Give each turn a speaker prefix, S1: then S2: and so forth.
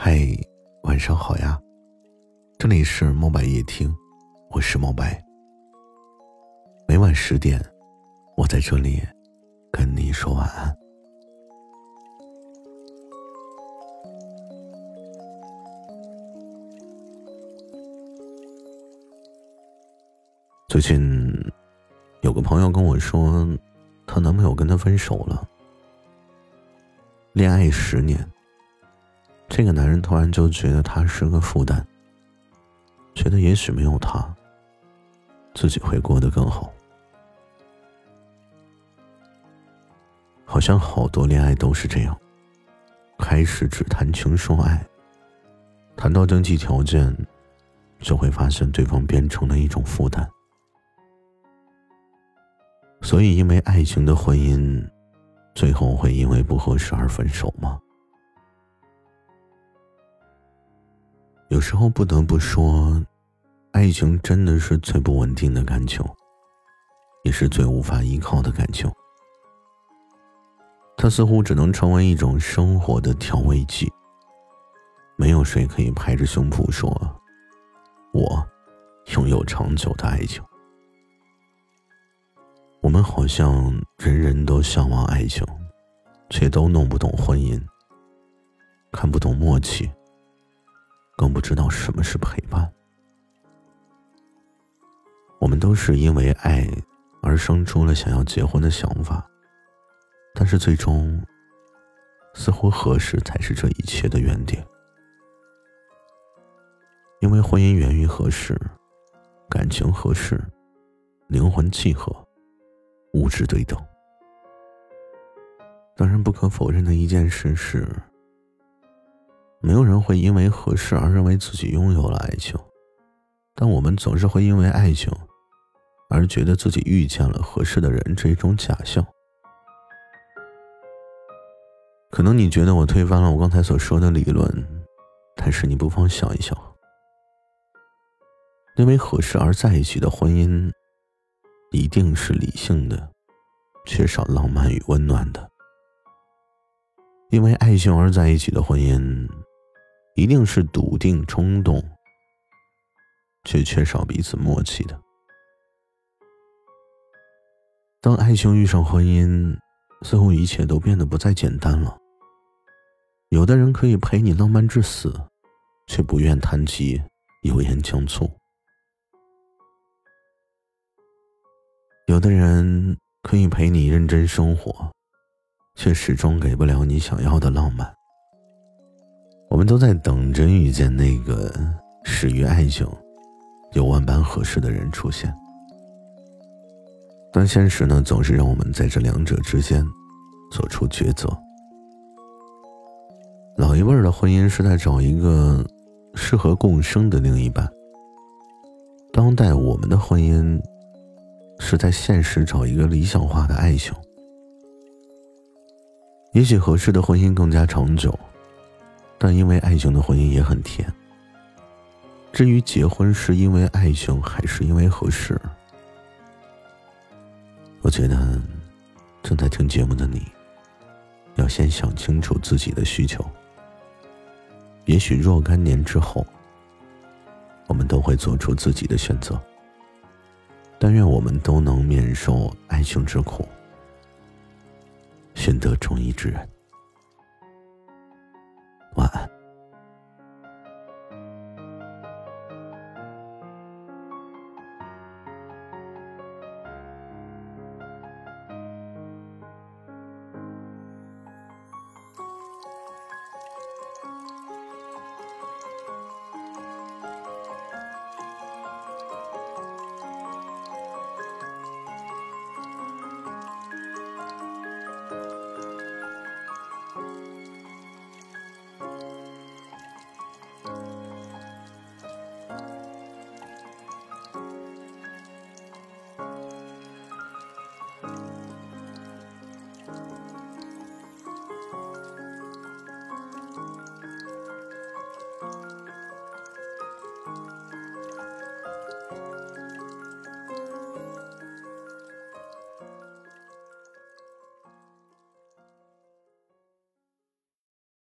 S1: 嗨，晚上好呀，这里是猫白夜听，我是猫白。每晚十点，我在这里跟你说晚安。最近个朋友跟我说，她男朋友跟她分手了，恋爱十年。这个男人突然就觉得她是个负担，觉得也许没有她，自己会过得更好。好像好多恋爱都是这样，开始只谈情说爱，谈到经济条件，就会发现对方变成了一种负担。所以，因为爱情的婚姻，最后会因为不合适而分手吗？有时候不得不说，爱情真的是最不稳定的感情，也是最无法依靠的感情。它似乎只能成为一种生活的调味剂。没有谁可以拍着胸脯说：“我拥有长久的爱情。”我们好像人人都向往爱情，却都弄不懂婚姻，看不懂默契。更不知道什么是陪伴。我们都是因为爱而生出了想要结婚的想法，但是最终，似乎合适才是这一切的原点。因为婚姻源于合适，感情合适，灵魂契合，物质对等。当然，不可否认的一件事是。没有人会因为合适而认为自己拥有了爱情，但我们总是会因为爱情而觉得自己遇见了合适的人，这一种假象。可能你觉得我推翻了我刚才所说的理论，但是你不妨想一想，因为合适而在一起的婚姻，一定是理性的，缺少浪漫与温暖的；因为爱情而在一起的婚姻。一定是笃定、冲动，却缺少彼此默契的。当爱情遇上婚姻，似乎一切都变得不再简单了。有的人可以陪你浪漫至死，却不愿谈及油盐酱醋；有的人可以陪你认真生活，却始终给不了你想要的浪漫。我们都在等着遇见那个始于爱情、有万般合适的人出现，但现实呢，总是让我们在这两者之间做出抉择。老一辈的婚姻是在找一个适合共生的另一半，当代我们的婚姻是在现实找一个理想化的爱情。也许合适的婚姻更加长久。但因为爱情的婚姻也很甜。至于结婚是因为爱情还是因为合适，我觉得正在听节目的你，要先想清楚自己的需求。也许若干年之后，我们都会做出自己的选择。但愿我们都能免受爱情之苦，寻得中意之人。